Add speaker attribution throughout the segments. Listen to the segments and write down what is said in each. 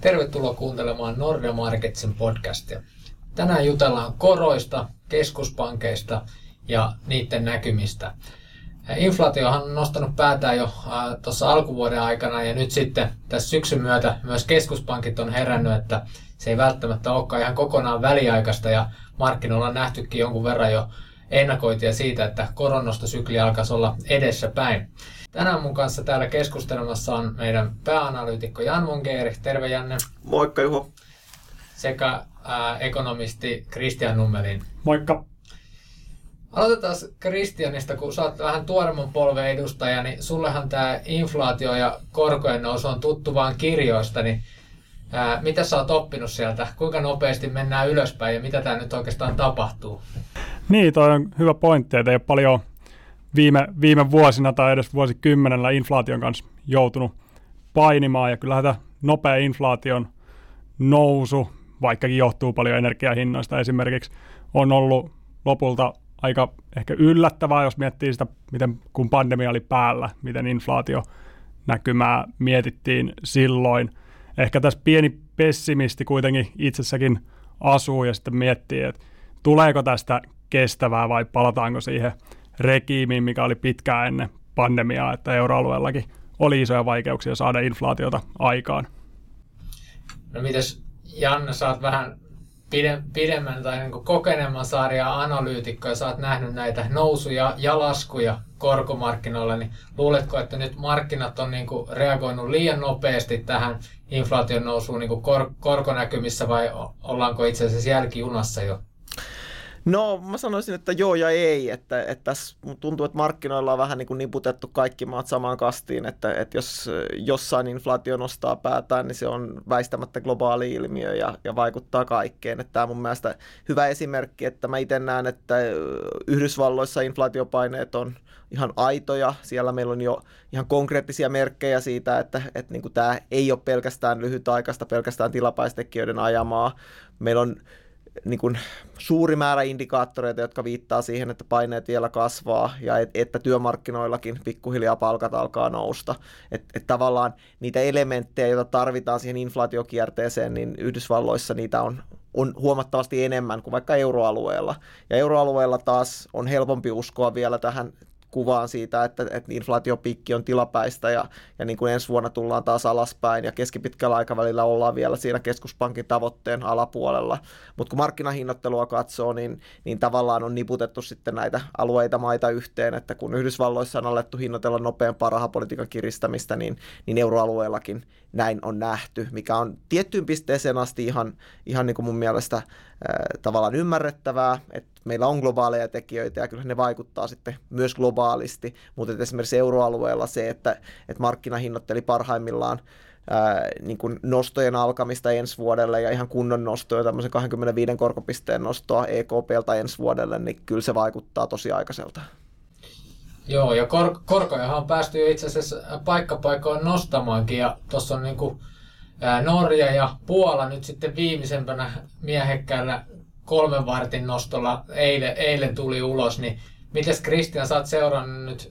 Speaker 1: Tervetuloa kuuntelemaan Nordea Marketsin podcastia. Tänään jutellaan koroista, keskuspankeista ja niiden näkymistä. Inflaatiohan on nostanut päätään jo tuossa alkuvuoden aikana ja nyt sitten tässä syksyn myötä myös keskuspankit on herännyt, että se ei välttämättä olekaan ihan kokonaan väliaikaista ja markkinoilla on nähtykin jonkun verran jo ennakointia siitä, että koronostosykli alkaisi olla edessä päin. Tänään mun kanssa täällä keskustelemassa on meidän pääanalyytikko Jan Mungeeri. Terve Janne.
Speaker 2: Moikka Juho.
Speaker 1: Sekä ää, ekonomisti Kristian Nummelin.
Speaker 3: Moikka.
Speaker 1: Aloitetaan Kristianista, kun sä oot vähän tuoremman polven edustaja, niin sullehan tämä inflaatio ja korkojen nousu on tuttu vaan kirjoista, niin ää, mitä sä oot oppinut sieltä? Kuinka nopeasti mennään ylöspäin ja mitä tämä nyt oikeastaan tapahtuu?
Speaker 3: Niin, toi on hyvä pointti, että ei ole paljon viime, viime vuosina tai edes vuosikymmenellä inflaation kanssa joutunut painimaan. Ja kyllähän tämä nopea inflaation nousu, vaikkakin johtuu paljon energiahinnoista esimerkiksi, on ollut lopulta aika ehkä yllättävää, jos miettii sitä, miten kun pandemia oli päällä, miten inflaatio näkymää mietittiin silloin. Ehkä tässä pieni pessimisti kuitenkin itsessäkin asuu ja sitten miettii, että tuleeko tästä kestävää vai palataanko siihen regiimiin, mikä oli pitkään ennen pandemiaa, että euroalueellakin oli isoja vaikeuksia saada inflaatiota aikaan.
Speaker 1: No mites Janne, sä oot vähän pide, pidemmän tai niin kokeneemman sarjan analyytikko ja sä oot nähnyt näitä nousuja ja laskuja korkomarkkinoilla, niin luuletko, että nyt markkinat on niin kuin reagoinut liian nopeasti tähän inflaation nousuun niin kuin kor- korkonäkymissä vai ollaanko itse asiassa jälkijunassa jo?
Speaker 2: No mä sanoisin, että joo ja ei, että, että tässä tuntuu, että markkinoilla on vähän niin kuin niputettu kaikki maat samaan kastiin, että, että jos jossain inflaatio nostaa päätään, niin se on väistämättä globaali ilmiö ja, ja vaikuttaa kaikkeen. Että tämä on mun mielestä hyvä esimerkki, että mä itse näen, että Yhdysvalloissa inflaatiopaineet on ihan aitoja. Siellä meillä on jo ihan konkreettisia merkkejä siitä, että, että niin kuin tämä ei ole pelkästään lyhytaikaista, pelkästään tilapäistekijöiden ajamaa. Meillä on niin kuin suuri määrä indikaattoreita, jotka viittaa siihen, että paineet vielä kasvaa ja et, että työmarkkinoillakin pikkuhiljaa palkat alkaa nousta. Että et tavallaan niitä elementtejä, joita tarvitaan siihen inflaatiokierteeseen, niin Yhdysvalloissa niitä on, on huomattavasti enemmän kuin vaikka euroalueella. Ja euroalueella taas on helpompi uskoa vielä tähän kuvaan siitä, että, että inflaatiopikki on tilapäistä ja, ja niin kuin ensi vuonna tullaan taas alaspäin ja keskipitkällä aikavälillä ollaan vielä siinä keskuspankin tavoitteen alapuolella. Mutta kun markkinahinnoittelua katsoo, niin, niin tavallaan on niputettu sitten näitä alueita maita yhteen, että kun Yhdysvalloissa on alettu hinnoitella nopeampaa rahapolitiikan kiristämistä, niin, niin euroalueellakin näin on nähty, mikä on tiettyyn pisteeseen asti ihan, ihan niin kuin mun mielestä äh, tavallaan ymmärrettävää, että meillä on globaaleja tekijöitä ja kyllä ne vaikuttaa sitten myös globaalisti, mutta esimerkiksi euroalueella se, että, että markkinahinnoitteli parhaimmillaan ää, niin kuin nostojen alkamista ensi vuodelle ja ihan kunnon nostoja, tämmöisen 25 korkopisteen nostoa EKPltä ensi vuodelle, niin kyllä se vaikuttaa tosi aikaiselta.
Speaker 1: Joo, ja kor- korkojahan on päästy itse asiassa paikkapaikoin nostamaankin, ja tuossa on niin kuin, Norja ja Puola nyt sitten viimeisempänä miehekkäällä kolmen vartin nostolla eilen, eilen tuli ulos, niin Mites Kristian, sä oot seurannut nyt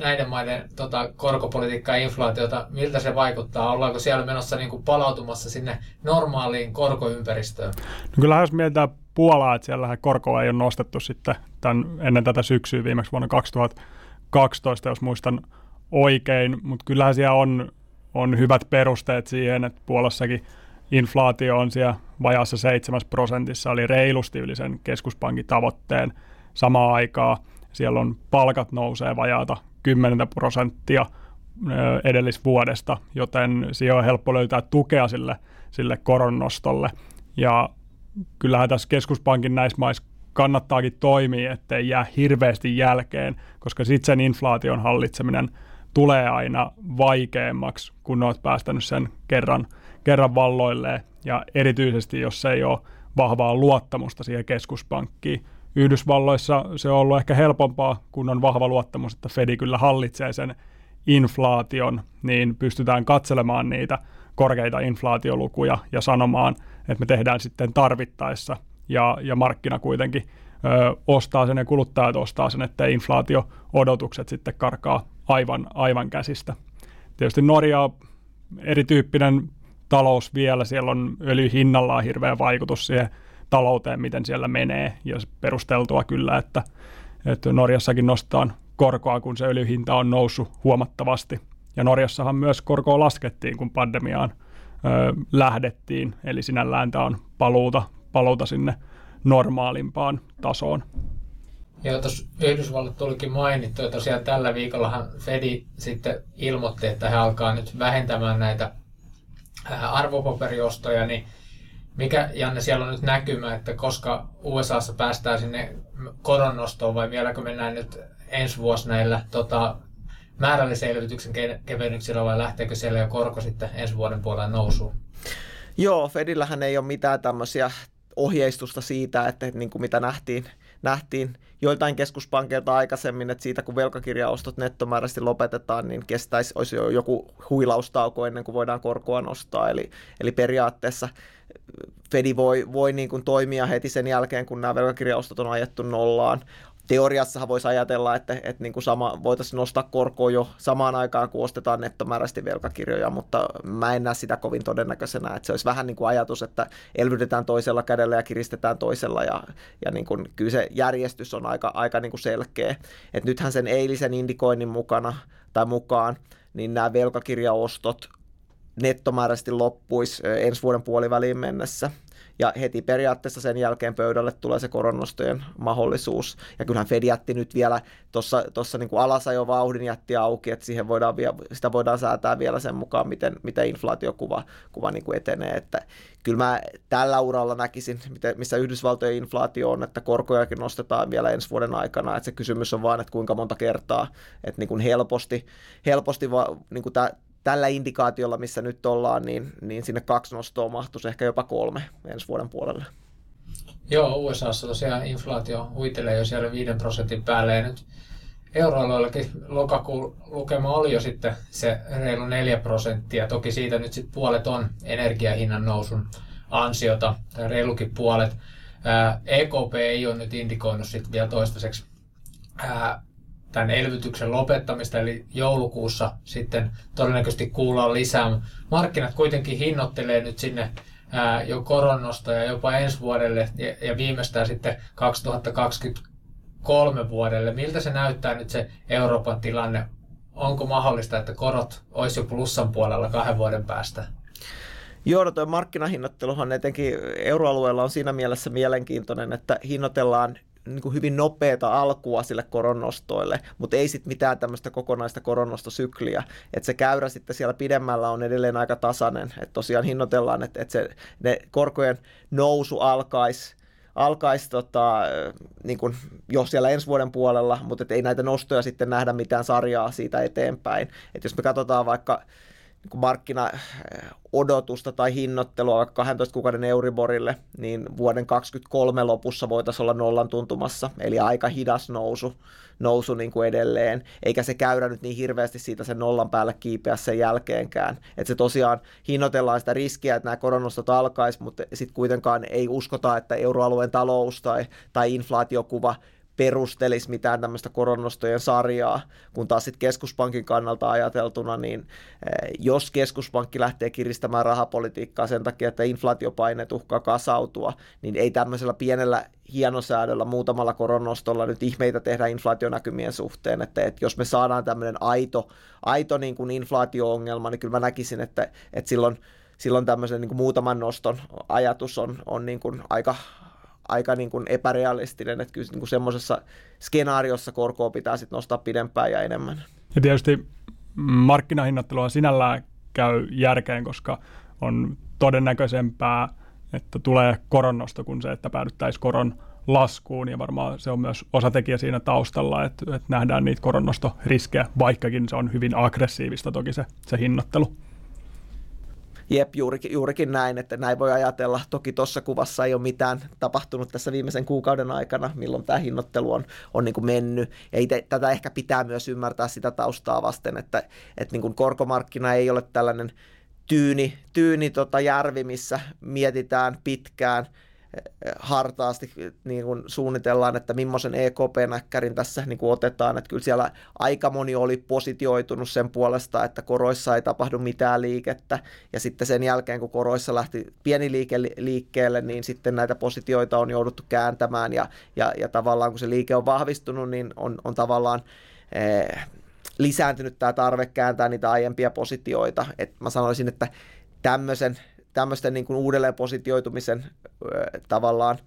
Speaker 1: näiden maiden tota, korkopolitiikkaa ja inflaatiota, miltä se vaikuttaa? Ollaanko siellä menossa niin kuin palautumassa sinne normaaliin korkoympäristöön?
Speaker 3: No kyllähän jos mietitään Puolaa, että siellähän korkoa ei ole nostettu sitten tämän, ennen tätä syksyä viimeksi vuonna 2012, jos muistan oikein, mutta kyllähän siellä on, on hyvät perusteet siihen, että Puolassakin inflaatio on siellä vajaassa 7 prosentissa, eli reilusti yli sen keskuspankin tavoitteen samaan aikaan. Siellä on palkat nousee vajaata 10 prosenttia edellisvuodesta, joten siihen on helppo löytää tukea sille, sille koronnostolle. Ja kyllähän tässä keskuspankin näissä maissa kannattaakin toimia, ettei jää hirveästi jälkeen, koska sitten sen inflaation hallitseminen tulee aina vaikeammaksi, kun olet päästänyt sen kerran, kerran valloilleen, ja erityisesti jos ei ole vahvaa luottamusta siihen keskuspankkiin. Yhdysvalloissa se on ollut ehkä helpompaa, kun on vahva luottamus, että Fedi kyllä hallitsee sen inflaation, niin pystytään katselemaan niitä korkeita inflaatiolukuja ja sanomaan, että me tehdään sitten tarvittaessa ja, ja markkina kuitenkin ö, ostaa sen ja kuluttajat ostaa sen, että inflaatio-odotukset sitten karkaa aivan, aivan käsistä. Tietysti Norja on erityyppinen talous vielä, siellä on öljy hinnallaan hirveä vaikutus siihen talouteen, miten siellä menee, ja perusteltua kyllä, että, että Norjassakin nostetaan korkoa, kun se öljyhinta on noussut huomattavasti. Ja Norjassahan myös korkoa laskettiin, kun pandemiaan ö, lähdettiin, eli sinällään tämä on paluuta, paluuta sinne normaalimpaan tasoon.
Speaker 1: Joo, tuossa Yhdysvallat tulikin mainittu, ja tosiaan tällä viikollahan Fedi sitten ilmoitti, että he alkaa nyt vähentämään näitä arvopaperiostoja, niin mikä, Janne, siellä on nyt näkymä, että koska USAssa päästään sinne koronnostoon vai vieläkö mennään nyt ensi vuosi näillä tota, määrällisen elvytyksen kevennyksillä vai lähteekö siellä jo korko sitten ensi vuoden puolella nousuun?
Speaker 2: Joo, Fedillähän ei ole mitään tämmöisiä ohjeistusta siitä, että niin kuin mitä nähtiin, nähtiin joiltain keskuspankkeilta aikaisemmin, että siitä kun velkakirjaostot nettomääräisesti lopetetaan, niin kestäisi, olisi jo joku huilaustauko ennen kuin voidaan korkoa nostaa. Eli, eli periaatteessa Fedi voi, voi niin kuin toimia heti sen jälkeen, kun nämä velkakirjaostot on ajettu nollaan teoriassahan voisi ajatella, että, että niin kuin sama, voitaisiin nostaa korkoa jo samaan aikaan, kun ostetaan nettomääräisesti velkakirjoja, mutta mä en näe sitä kovin todennäköisenä, että se olisi vähän niin kuin ajatus, että elvytetään toisella kädellä ja kiristetään toisella, ja, ja niin kuin, kyllä se järjestys on aika, aika niin kuin selkeä. Et nythän sen eilisen indikoinnin mukana tai mukaan, niin nämä velkakirjaostot nettomääräisesti loppuisi ensi vuoden puoliväliin mennessä ja heti periaatteessa sen jälkeen pöydälle tulee se koronnostojen mahdollisuus. Ja kyllähän Fed jätti nyt vielä tuossa niin alasajo vauhdin jätti auki, että siihen voidaan, sitä voidaan säätää vielä sen mukaan, miten, miten inflaatiokuva kuva niin kuin etenee. Että kyllä mä tällä uralla näkisin, missä Yhdysvaltojen inflaatio on, että korkojakin nostetaan vielä ensi vuoden aikana. Että se kysymys on vaan, että kuinka monta kertaa, että niin kuin helposti, helposti va, niin kuin tämä tällä indikaatiolla, missä nyt ollaan, niin, niin sinne kaksi nostoa mahtuisi ehkä jopa kolme ensi vuoden puolelle.
Speaker 1: Joo, USAssa tosiaan inflaatio huitelee jo siellä 5 prosentin päälle ja nyt euroalueellakin lokakuun lukema oli jo sitten se reilu 4 prosenttia. Toki siitä nyt sitten puolet on energiahinnan nousun ansiota, tai reilukin puolet. EKP ei ole nyt indikoinut sitten vielä toistaiseksi tämän elvytyksen lopettamista, eli joulukuussa sitten todennäköisesti kuullaan lisää. Markkinat kuitenkin hinnoittelee nyt sinne jo koronnosta ja jopa ensi vuodelle ja, viimeistään sitten 2023 vuodelle. Miltä se näyttää nyt se Euroopan tilanne? Onko mahdollista, että korot olisi jo plussan puolella kahden vuoden päästä?
Speaker 2: Joo, no tuo markkinahinnoitteluhan etenkin euroalueella on siinä mielessä mielenkiintoinen, että hinnoitellaan niin kuin hyvin nopeata alkua sille koronnostoille, mutta ei sitten mitään tämmöistä kokonaista koronnostosykliä. Että se käyrä sitten siellä pidemmällä on edelleen aika tasainen. Että tosiaan hinnoitellaan, että, että se, ne korkojen nousu alkaisi alkaisi tota, niin kuin jo siellä ensi vuoden puolella, mutta ei näitä nostoja sitten nähdä mitään sarjaa siitä eteenpäin. Et jos me katsotaan vaikka niin markkina-odotusta tai hinnoittelua vaikka 12 kuukauden Euriborille, niin vuoden 2023 lopussa voitaisiin olla nollan tuntumassa, eli aika hidas nousu, nousu niin kuin edelleen, eikä se käyrä nyt niin hirveästi siitä sen nollan päälle kiipeä sen jälkeenkään. Että se tosiaan hinnoitellaan sitä riskiä, että nämä koronostot alkaisi, mutta sitten kuitenkaan ei uskota, että euroalueen talous tai, tai inflaatiokuva perustelisi mitään tämmöistä koronnostojen sarjaa, kun taas sitten keskuspankin kannalta ajateltuna, niin eh, jos keskuspankki lähtee kiristämään rahapolitiikkaa sen takia, että inflaatiopaineet uhkaa kasautua, niin ei tämmöisellä pienellä hienosäädöllä, muutamalla koronnostolla nyt ihmeitä tehdä inflaationäkymien suhteen, että, että jos me saadaan tämmöinen aito, aito niin kuin inflaatio-ongelma, niin kyllä mä näkisin, että, että silloin, silloin tämmöisen niin kuin muutaman noston ajatus on, on niin kuin aika, aika niin kuin epärealistinen, että kyllä niin kuin semmoisessa skenaariossa korkoa pitää sitten nostaa pidempään ja enemmän.
Speaker 3: Ja tietysti markkinahinnattelua sinällään käy järkeen, koska on todennäköisempää, että tulee koronnosto kuin se, että päädyttäisiin koron laskuun ja varmaan se on myös osatekijä siinä taustalla, että, että nähdään niitä koronnostoriskejä, vaikkakin se on hyvin aggressiivista toki se, se hinnoittelu.
Speaker 2: Jep, juurikin, juurikin näin, että näin voi ajatella. Toki tuossa kuvassa ei ole mitään tapahtunut tässä viimeisen kuukauden aikana, milloin tämä hinnoittelu on, on niin kuin mennyt. Ja ite, tätä ehkä pitää myös ymmärtää sitä taustaa vasten, että, että niin kuin korkomarkkina ei ole tällainen tyyni, tyyni tota järvi, missä mietitään pitkään hartaasti niin kuin suunnitellaan, että millaisen EKP-näkkärin tässä niin kuin otetaan. Että kyllä siellä aika moni oli positioitunut sen puolesta, että koroissa ei tapahdu mitään liikettä. Ja sitten sen jälkeen, kun koroissa lähti pieni liike liikkeelle, niin sitten näitä positioita on jouduttu kääntämään. Ja, ja, ja tavallaan kun se liike on vahvistunut, niin on, on tavallaan... Eh, lisääntynyt tämä tarve kääntää niitä aiempia positioita. Et mä sanoisin, että tämmöisen tämmöisten niin kuin uudelleen positioitumisen tavallaan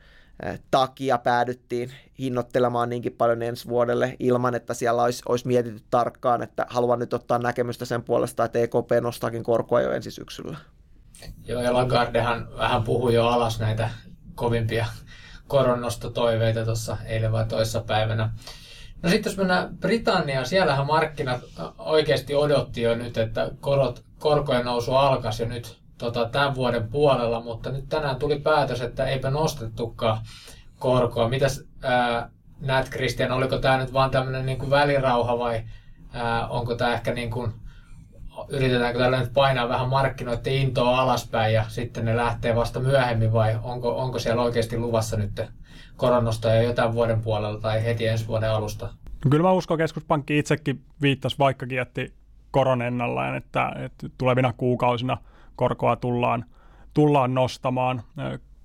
Speaker 2: takia päädyttiin hinnoittelemaan niinkin paljon ensi vuodelle ilman, että siellä olisi, olisi mietitty tarkkaan, että haluan nyt ottaa näkemystä sen puolesta, että EKP nostaakin korkoa jo ensi syksyllä.
Speaker 1: Joo, ja Lagardehan vähän puhui jo alas näitä kovimpia koronnostotoiveita tuossa eilen vai toissa päivänä. No sitten jos mennään Britanniaan, siellähän markkinat oikeasti odotti jo nyt, että korot, korkojen nousu alkaisi jo nyt tota, tämän vuoden puolella, mutta nyt tänään tuli päätös, että eipä nostettukaan korkoa. Mitäs ää, näet Christian, oliko tämä nyt vaan tämmöinen niin välirauha vai ää, onko tämä ehkä niin kuin, yritetäänkö tällä nyt painaa vähän markkinoiden intoa alaspäin ja sitten ne lähtee vasta myöhemmin vai onko, onko siellä oikeasti luvassa nyt koronnostoja jo tämän vuoden puolella tai heti ensi vuoden alusta?
Speaker 3: No kyllä mä uskon, keskuspankki itsekin viittasi vaikkakin jätti koron ennallaan, että, että tulevina kuukausina – korkoa tullaan, tullaan nostamaan.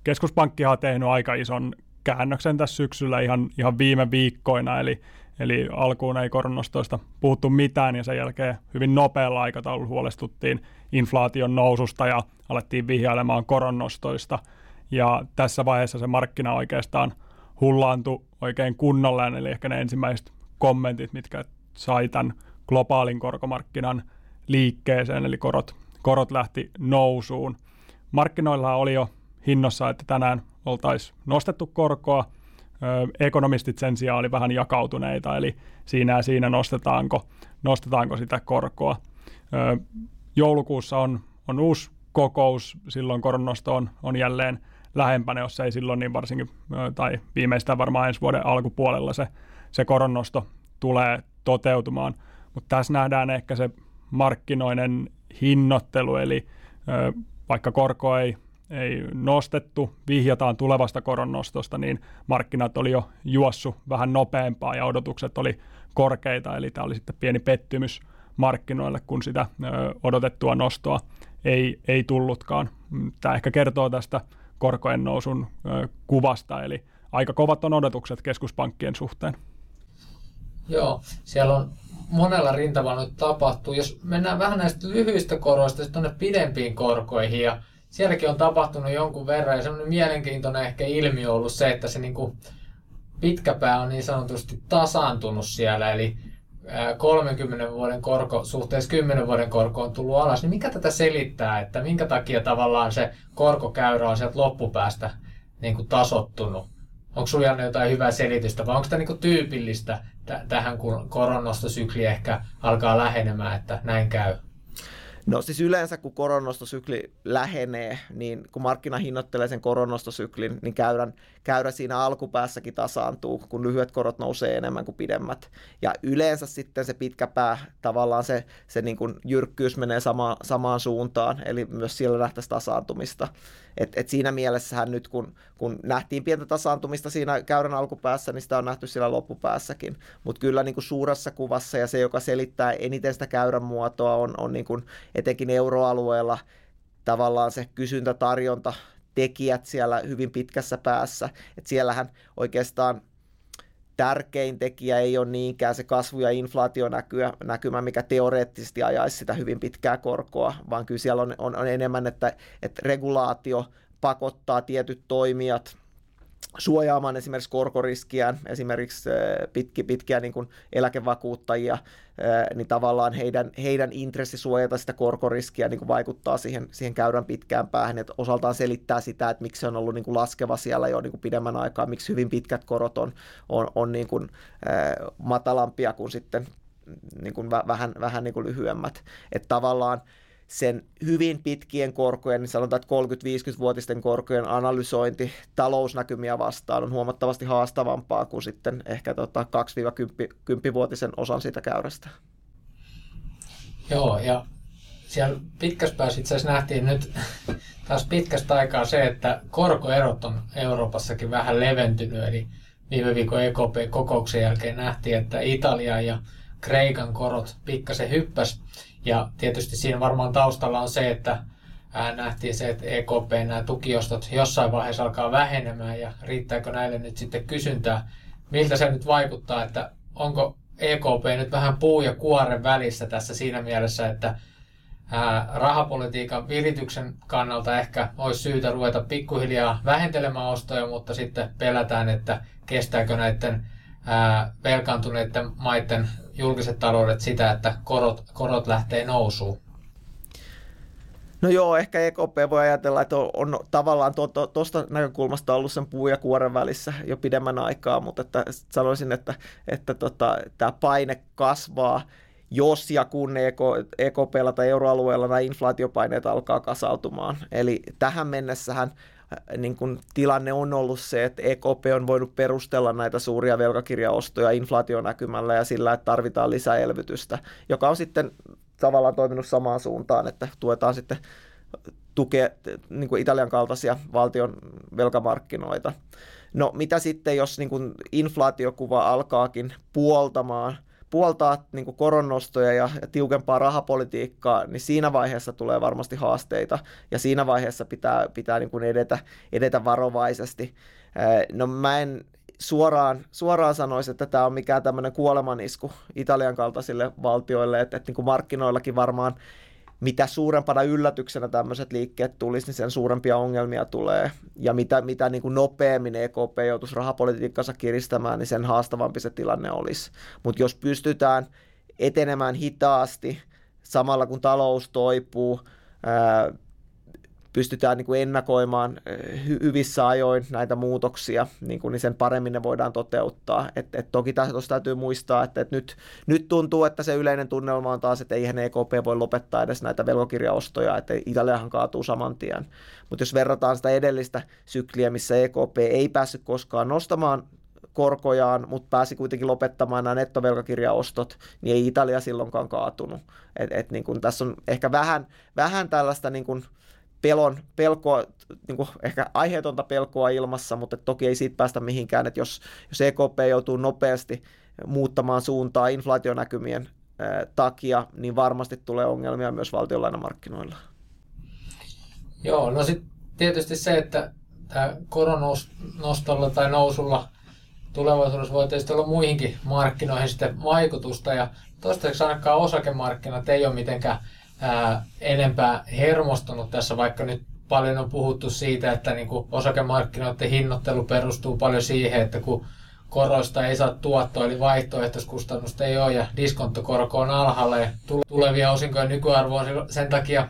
Speaker 3: Keskuspankki on tehnyt aika ison käännöksen tässä syksyllä ihan, ihan viime viikkoina, eli, eli alkuun ei koronnostoista puhuttu mitään ja sen jälkeen hyvin nopealla aikataululla huolestuttiin inflaation noususta ja alettiin vihjailemaan koronnostoista. Ja tässä vaiheessa se markkina oikeastaan hullaantui oikein kunnolleen, eli ehkä ne ensimmäiset kommentit, mitkä sai tämän globaalin korkomarkkinan liikkeeseen, eli korot korot lähti nousuun. Markkinoilla oli jo hinnossa, että tänään oltaisiin nostettu korkoa. Ekonomistit sen sijaan oli vähän jakautuneita, eli siinä ja siinä nostetaanko, nostetaanko sitä korkoa. Joulukuussa on, on uusi kokous, silloin koronnosto on, on jälleen lähempänä, jos ei silloin niin varsinkin, tai viimeistään varmaan ensi vuoden alkupuolella se, se koronnosto tulee toteutumaan. Mutta tässä nähdään ehkä se markkinoinen hinnoittelu, eli vaikka korko ei, ei nostettu, vihjataan tulevasta koronnostosta, niin markkinat oli jo juossu vähän nopeampaa ja odotukset oli korkeita, eli tämä oli sitten pieni pettymys markkinoille, kun sitä odotettua nostoa ei, ei tullutkaan. Tämä ehkä kertoo tästä korkojen nousun kuvasta, eli aika kovat on odotukset keskuspankkien suhteen.
Speaker 1: Joo, siellä on monella rintamalla nyt tapahtuu. Jos mennään vähän näistä lyhyistä koroista tuonne pidempiin korkoihin ja sielläkin on tapahtunut jonkun verran ja semmoinen mielenkiintoinen ehkä ilmiö ollut se, että se niinku pitkä pää on niin sanotusti tasaantunut siellä, eli 30 vuoden korko suhteessa 10 vuoden korko on tullut alas, niin mikä tätä selittää, että minkä takia tavallaan se korkokäyrä on sieltä loppupäästä niin kuin tasottunut? Onko sinulla Janne jotain hyvää selitystä vai onko tämä niin tyypillistä t- tähän, kun koronastosykli ehkä alkaa lähenemään, että näin käy?
Speaker 2: No siis yleensä kun koronostosykli lähenee, niin kun markkina hinnoittelee sen koronostosyklin, niin käyrän, käyrä siinä alkupäässäkin tasaantuu, kun lyhyet korot nousee enemmän kuin pidemmät. Ja yleensä sitten se pitkä pää, tavallaan se, se niin kuin jyrkkyys menee sama, samaan suuntaan, eli myös siellä lähtäisi tasaantumista. Et, et siinä mielessähän nyt, kun, kun nähtiin pientä tasaantumista siinä käyrän alkupäässä, niin sitä on nähty siellä loppupäässäkin. Mutta kyllä niin kuin suuressa kuvassa ja se, joka selittää eniten sitä käyrän muotoa, on, on niin kuin etenkin euroalueella tavallaan se kysyntä-tarjonta tekijät siellä hyvin pitkässä päässä. Et siellähän oikeastaan tärkein tekijä ei ole niinkään se kasvu- ja inflaationäkymä, mikä teoreettisesti ajaisi sitä hyvin pitkää korkoa, vaan kyllä siellä on, on, on enemmän, että, että regulaatio pakottaa tietyt toimijat – suojaamaan esimerkiksi korkoriskiään, esimerkiksi pitki, pitkiä niin kuin eläkevakuuttajia, niin tavallaan heidän, heidän intressi suojata sitä korkoriskiä niin kuin vaikuttaa siihen, siihen käyrän pitkään päähän, että osaltaan selittää sitä, että miksi se on ollut niin kuin laskeva siellä jo niin kuin pidemmän aikaa, miksi hyvin pitkät korot on, on, on niin kuin, matalampia kuin sitten niin kuin vähän, vähän niin kuin lyhyemmät. Että tavallaan sen hyvin pitkien korkojen, niin sanotaan, että 30-50-vuotisten korkojen analysointi talousnäkymiä vastaan on huomattavasti haastavampaa kuin sitten ehkä tota 2-10-vuotisen osan siitä käyrästä.
Speaker 1: Joo, ja siellä pitkässä päässä itse asiassa nähtiin nyt taas pitkästä aikaa se, että korkoerot on Euroopassakin vähän leventynyt, eli viime viikon EKP-kokouksen jälkeen nähtiin, että Italia ja Kreikan korot pikkasen hyppäs, ja tietysti siinä varmaan taustalla on se, että nähtiin se, että EKP nämä tukiostot jossain vaiheessa alkaa vähenemään ja riittääkö näille nyt sitten kysyntää. Miltä se nyt vaikuttaa, että onko EKP nyt vähän puu ja kuoren välissä tässä siinä mielessä, että rahapolitiikan virityksen kannalta ehkä olisi syytä ruveta pikkuhiljaa vähentelemään ostoja, mutta sitten pelätään, että kestääkö näiden velkaantuneiden maiden julkiset taloudet sitä, että korot, korot lähtee nousuun.
Speaker 2: No joo, ehkä EKP voi ajatella, että on, on tavallaan tuosta to, to, näkökulmasta ollut sen puu ja kuoren välissä jo pidemmän aikaa, mutta että sanoisin, että, että tota, tämä paine kasvaa, jos ja kun EK, EKPllä tai euroalueella nämä inflaatiopaineet alkaa kasautumaan. Eli tähän mennessähän äh, niin kun tilanne on ollut se, että EKP on voinut perustella näitä suuria velkakirjaostoja inflaationäkymällä ja sillä, että tarvitaan lisäelvytystä, joka on sitten tavallaan toiminut samaan suuntaan, että tuetaan sitten tukea niin kuin Italian kaltaisia valtion velkamarkkinoita. No mitä sitten, jos niin kuin inflaatiokuva alkaakin puoltamaan, puoltaa niin kuin koronnostoja ja, ja tiukempaa rahapolitiikkaa, niin siinä vaiheessa tulee varmasti haasteita ja siinä vaiheessa pitää, pitää niin kuin edetä, edetä varovaisesti. No mä en suoraan, suoraan sanoisi, että tämä on mikään tämmöinen kuolemanisku Italian kaltaisille valtioille, että, että niin kuin markkinoillakin varmaan mitä suurempana yllätyksenä tämmöiset liikkeet tulisi, niin sen suurempia ongelmia tulee. Ja mitä, mitä niin kuin nopeammin EKP joutuisi rahapolitiikkansa kiristämään, niin sen haastavampi se tilanne olisi. Mutta jos pystytään etenemään hitaasti samalla kun talous toipuu, ää, pystytään niin kuin ennakoimaan eh, hyvissä ajoin näitä muutoksia, niin, kuin, niin sen paremmin ne voidaan toteuttaa. Et, et toki tässä täytyy muistaa, että et nyt, nyt tuntuu, että se yleinen tunnelma on taas, että eihän EKP voi lopettaa edes näitä velkokirjaostoja, että Italiahan kaatuu saman tien. Mutta jos verrataan sitä edellistä sykliä, missä EKP ei päässyt koskaan nostamaan korkojaan, mutta pääsi kuitenkin lopettamaan nämä nettovelkakirjaostot, niin ei Italia silloinkaan kaatunut. Et, et niin kun tässä on ehkä vähän, vähän tällaista niin kun, pelon, pelkoa, niin kuin ehkä aiheetonta pelkoa ilmassa, mutta toki ei siitä päästä mihinkään, että jos, jos EKP joutuu nopeasti muuttamaan suuntaa inflaationäkymien takia, niin varmasti tulee ongelmia myös valtionlainamarkkinoilla.
Speaker 1: Joo, no sitten tietysti se, että tämä koronostolla tai nousulla tulevaisuudessa voi tietysti olla muihinkin markkinoihin sitten vaikutusta, ja toistaiseksi ainakaan osakemarkkinat ei ole mitenkään ää, enempää hermostunut tässä, vaikka nyt paljon on puhuttu siitä, että niin kuin osakemarkkinoiden hinnoittelu perustuu paljon siihen, että kun koroista ei saa tuottoa, eli vaihtoehtoiskustannusta ei ole ja diskonttokorko on alhaalla ja tulevia osinkoja nykyarvo on sen takia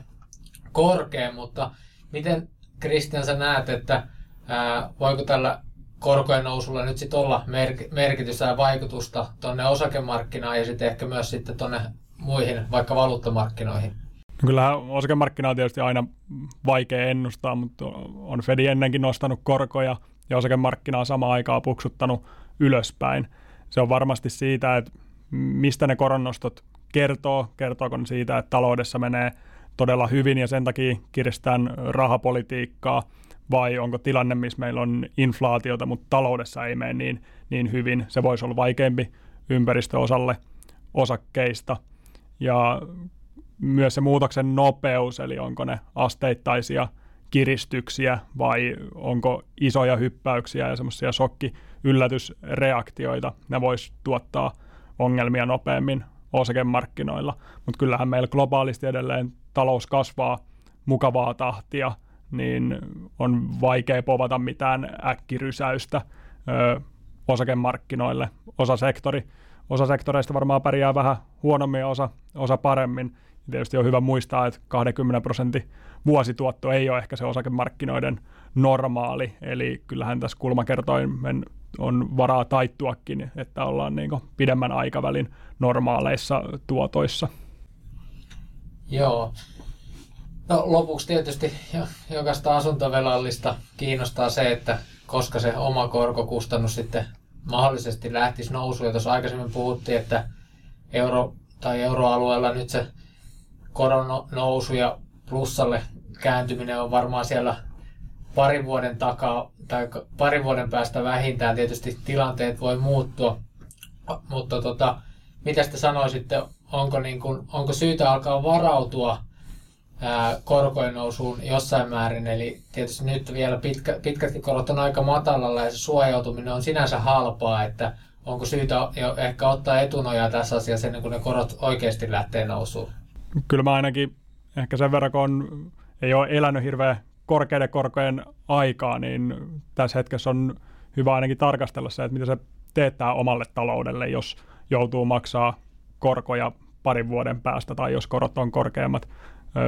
Speaker 1: korkea, mutta miten Kristian sä näet, että ää, voiko tällä korkojen nousulla nyt sitten olla merkitystä ja vaikutusta tuonne osakemarkkinaan ja sitten ehkä myös sitten tuonne muihin, vaikka valuuttamarkkinoihin?
Speaker 3: No kyllähän osakemarkkina on tietysti aina vaikea ennustaa, mutta on Fedi ennenkin nostanut korkoja ja osakemarkkina on samaan aikaan puksuttanut ylöspäin. Se on varmasti siitä, että mistä ne koronnostot kertoo, kertooko ne siitä, että taloudessa menee todella hyvin ja sen takia kiristetään rahapolitiikkaa, vai onko tilanne, missä meillä on inflaatiota, mutta taloudessa ei mene niin, niin hyvin. Se voisi olla vaikeampi ympäristöosalle osakkeista – ja myös se muutoksen nopeus, eli onko ne asteittaisia kiristyksiä vai onko isoja hyppäyksiä ja semmoisia shokki yllätysreaktioita, ne vois tuottaa ongelmia nopeammin osakemarkkinoilla. Mutta kyllähän meillä globaalisti edelleen talous kasvaa mukavaa tahtia, niin on vaikea povata mitään äkkirysäystä ö, osakemarkkinoille. Osa sektori osa sektoreista varmaan pärjää vähän huonommin ja osa, osa paremmin. Tietysti on hyvä muistaa, että 20 prosentin vuosituotto ei ole ehkä se osakemarkkinoiden normaali, eli kyllähän tässä kulmakertoimen on varaa taittuakin, että ollaan niin pidemmän aikavälin normaaleissa tuotoissa.
Speaker 1: Joo. No lopuksi tietysti jokaista asuntovelallista kiinnostaa se, että koska se oma korkokustannus sitten mahdollisesti lähtisi nousuun. Ja tuossa aikaisemmin puhuttiin, että euro tai euroalueella nyt se koron nousu ja plussalle kääntyminen on varmaan siellä parin vuoden takaa tai parin vuoden päästä vähintään. Tietysti tilanteet voi muuttua, mutta tota, mitä te sanoisitte, onko, niin kuin, onko syytä alkaa varautua korkojen nousuun jossain määrin, eli tietysti nyt vielä pitkä, pitkätkin korot on aika matalalla ja se suojautuminen on sinänsä halpaa, että onko syytä jo ehkä ottaa etunojaa tässä asiassa ennen kuin ne korot oikeasti lähtee nousuun?
Speaker 3: Kyllä mä ainakin ehkä sen verran, kun on, ei ole elänyt hirveän korkeiden korkojen aikaa, niin tässä hetkessä on hyvä ainakin tarkastella se, että mitä se teettää omalle taloudelle, jos joutuu maksaa korkoja parin vuoden päästä tai jos korot on korkeammat,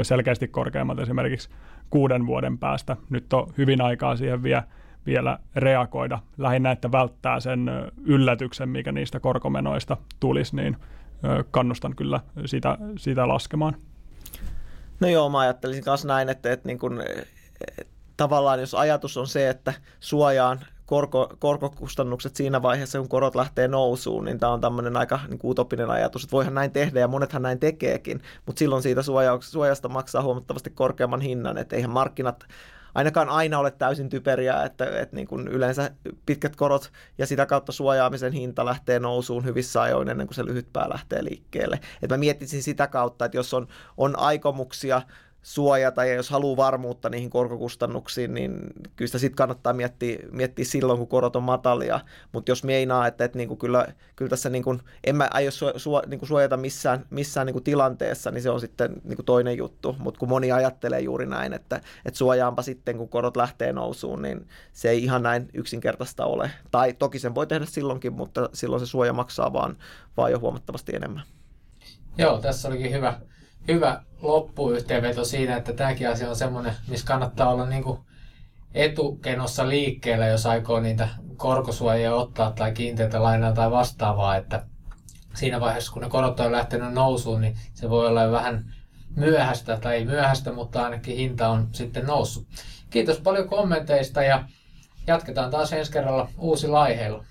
Speaker 3: selkeästi korkeammat esimerkiksi kuuden vuoden päästä. Nyt on hyvin aikaa siihen vielä, vielä reagoida. Lähinnä, että välttää sen yllätyksen, mikä niistä korkomenoista tulisi, niin kannustan kyllä sitä, sitä laskemaan.
Speaker 2: No joo, mä ajattelisin myös näin, että, että niin kun, tavallaan jos ajatus on se, että suojaan korko, korkokustannukset siinä vaiheessa, kun korot lähtee nousuun, niin tämä on tämmöinen aika niin kuin utopinen ajatus, että voihan näin tehdä ja monethan näin tekeekin, mutta silloin siitä suojasta maksaa huomattavasti korkeamman hinnan, että eihän markkinat ainakaan aina ole täysin typeriä, että, että niin kuin yleensä pitkät korot ja sitä kautta suojaamisen hinta lähtee nousuun hyvissä ajoin ennen kuin se lyhyt pää lähtee liikkeelle. Että mä miettisin sitä kautta, että jos on, on aikomuksia suojata ja jos haluaa varmuutta niihin korkokustannuksiin, niin kyllä sitä sitten kannattaa miettiä, miettiä silloin, kun korot on matalia. Mutta jos meinaa, että, että niinku kyllä, kyllä tässä niinku, en mä aio su, su, niinku suojata missään, missään niinku tilanteessa, niin se on sitten niinku toinen juttu. Mutta kun moni ajattelee juuri näin, että, että suojaanpa sitten, kun korot lähtee nousuun, niin se ei ihan näin yksinkertaista ole. Tai toki sen voi tehdä silloinkin, mutta silloin se suoja maksaa vaan, vaan jo huomattavasti enemmän.
Speaker 1: Joo, tässä olikin hyvä, hyvä loppuyhteenveto siinä, että tämäkin asia on semmoinen, missä kannattaa olla niin kuin etukenossa liikkeellä, jos aikoo niitä korkosuojia ottaa tai kiinteitä lainaa tai vastaavaa, että siinä vaiheessa, kun ne korot on lähtenyt nousuun, niin se voi olla vähän myöhäistä, tai ei myöhäistä, mutta ainakin hinta on sitten noussut. Kiitos paljon kommenteista ja jatketaan taas ensi kerralla uusilla aiheilla.